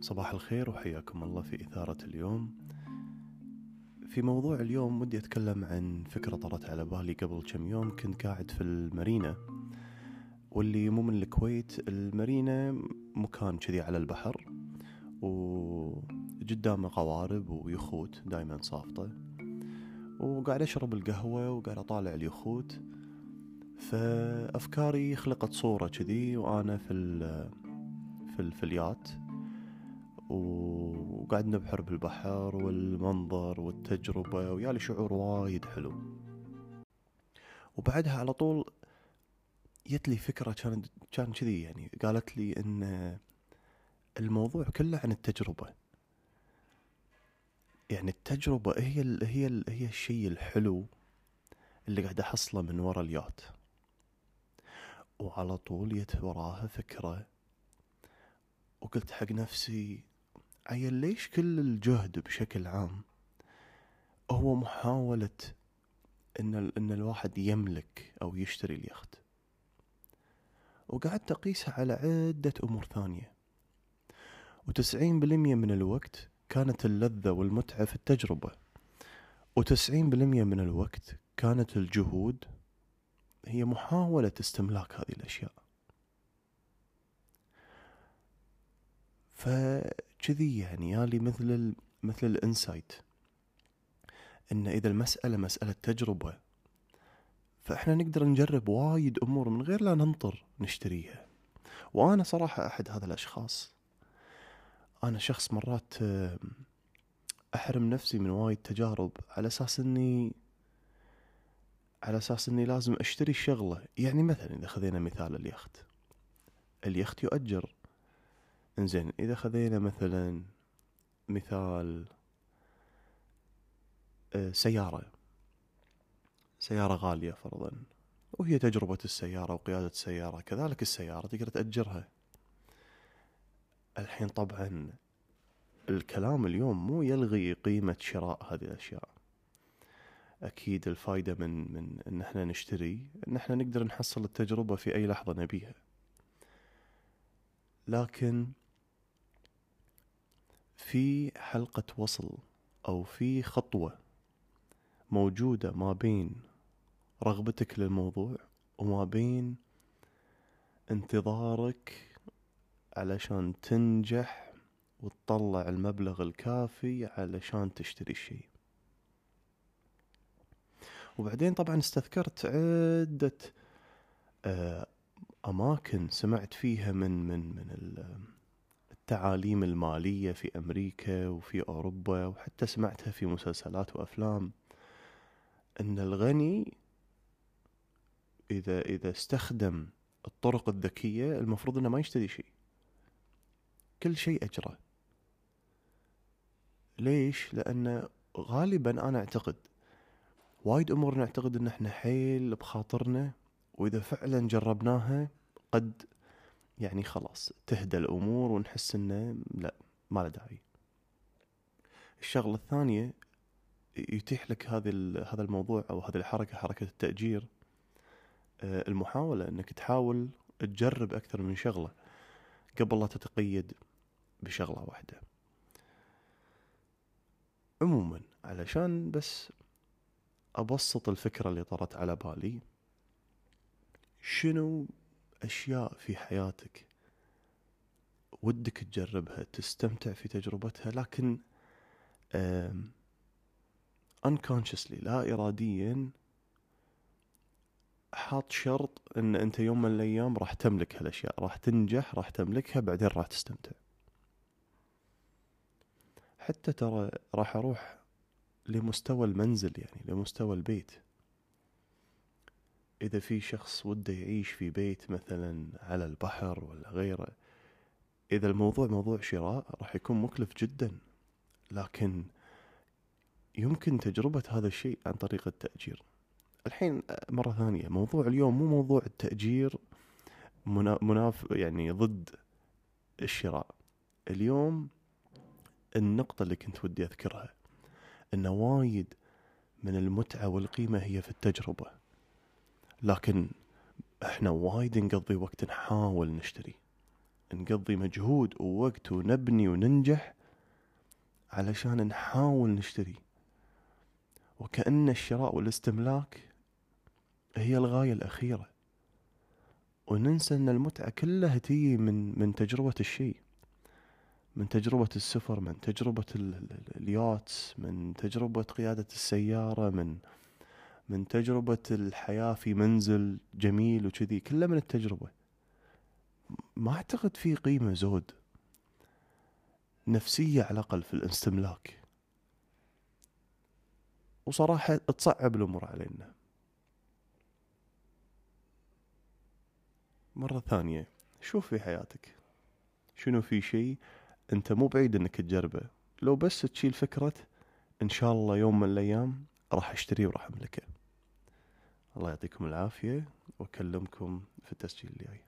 صباح الخير وحياكم الله في إثارة اليوم. في موضوع اليوم ودي أتكلم عن فكرة طرت على بالي قبل كم يوم. كنت قاعد في المارينا واللي مو من الكويت المارينا مكان كذي على البحر وقدامه قوارب ويخوت دايما صافطة. وقاعد أشرب القهوة وقاعد أطالع اليخوت. فأفكاري خلقت صورة كذي وأنا في ال في الفليات وقاعد نبحر بالبحر والمنظر والتجربة ويالي شعور وايد حلو. وبعدها على طول جت لي فكرة كانت كان كذي يعني. قالت لي إن الموضوع كله عن التجربة. يعني التجربة هي ال هي ال هي الشيء الحلو اللي قاعد أحصله من ورا اليات. وعلى طول جت وراها فكرة. وقلت حق نفسي عيل ليش كل الجهد بشكل عام هو محاولة إن إن الواحد يملك أو يشتري اليخت؟ وقعدت اقيسها على عدة أمور ثانية. وتسعين بالمية من الوقت كانت اللذة والمتعة في التجربة. وتسعين بالمية من الوقت كانت الجهود هي محاولة استملاك هذه الأشياء. فكذي يعني يالي مثل مثل الإنسايت. إن إذا المسألة مسألة تجربة فإحنا نقدر نجرب وايد أمور من غير لا ننطر نشتريها. وأنا صراحة أحد هذا الأشخاص. أنا شخص مرات أحرم نفسي من وايد تجارب على أساس إني على أساس إني لازم أشتري الشغلة يعني مثلا إذا خذينا مثال اليخت. اليخت يؤجر. إنزين إذا خذينا مثلا مثال آه، سيارة. سيارة غالية فرضا. وهي تجربة السيارة وقيادة السيارة. كذلك السيارة تقدر تأجرها. الحين طبعا الكلام اليوم مو يلغي قيمة شراء هذه الأشياء. أكيد الفايدة من من إن إحنا نشتري إن إحنا نقدر نحصل التجربة في أي لحظة نبيها. لكن في حلقة وصل أو في خطوة موجودة ما بين رغبتك للموضوع وما بين انتظارك علشان تنجح وتطلع المبلغ الكافي علشان تشتري الشيء وبعدين طبعا استذكرت عدة آه، أماكن سمعت فيها من من من التعاليم المالية في أمريكا وفي أوروبا وحتى سمعتها في مسلسلات وأفلام. أن الغني إذا إذا استخدم الطرق الذكية المفروض أنه ما يشتري شيء. كل شيء أجره. ليش؟ لأن غالبا أنا أعتقد وايد أمور نعتقد أن إحنا حيل بخاطرنا وإذا فعلا جربناها قد يعني خلاص تهدى الأمور ونحس إنه لا ما له داعي. الشغلة الثانية يتيح لك هذا هذا الموضوع أو هذه الحركة حركة التأجير آه، المحاولة إنك تحاول تجرب أكثر من شغلة قبل لا تتقيد بشغلة واحدة. عموما علشان بس أبسط الفكرة اللي طرت على بالي. شنو أشياء في حياتك ودك تجربها تستمتع في تجربتها لكن unconsciously لا إراديا حاط شرط إن أنت يوم من الأيام راح تملك هالأشياء راح تنجح راح تملكها بعدين راح تستمتع. حتى ترى راح أروح لمستوى المنزل يعني لمستوى البيت. إذا في شخص وده يعيش في بيت مثلا على البحر ولا غيره إذا الموضوع موضوع شراء راح يكون مكلف جدا. لكن يمكن تجربة هذا الشيء عن طريق التأجير. الحين مرة ثانية موضوع اليوم مو موضوع التأجير مناف يعني ضد الشراء. اليوم النقطة اللي كنت ودي أذكرها أن وايد من المتعة والقيمة هي في التجربة. لكن إحنا وايد نقضي وقت نحاول نشتري. نقضي مجهود ووقت ونبني وننجح علشان نحاول نشتري. وكأن الشراء والاستملاك هي الغاية الأخيرة. وننسى أن المتعة كلها تيجي من من تجربة الشيء. من تجربة السفر من تجربة الياتس من تجربة قيادة السيارة من من تجربة الحياة في منزل جميل وكذي كله من التجربة. ما أعتقد في قيمة زود نفسية على الأقل في الاستملاك. وصراحة تصعب الأمور علينا. مرة ثانية شوف في حياتك؟ شنو في شيء انت مو بعيد انك تجربه. لو بس تشيل فكرة إن شاء الله يوم من الأيام راح اشتريه وراح أملكه. الله يعطيكم العافية وأكلمكم في التسجيل الجاي.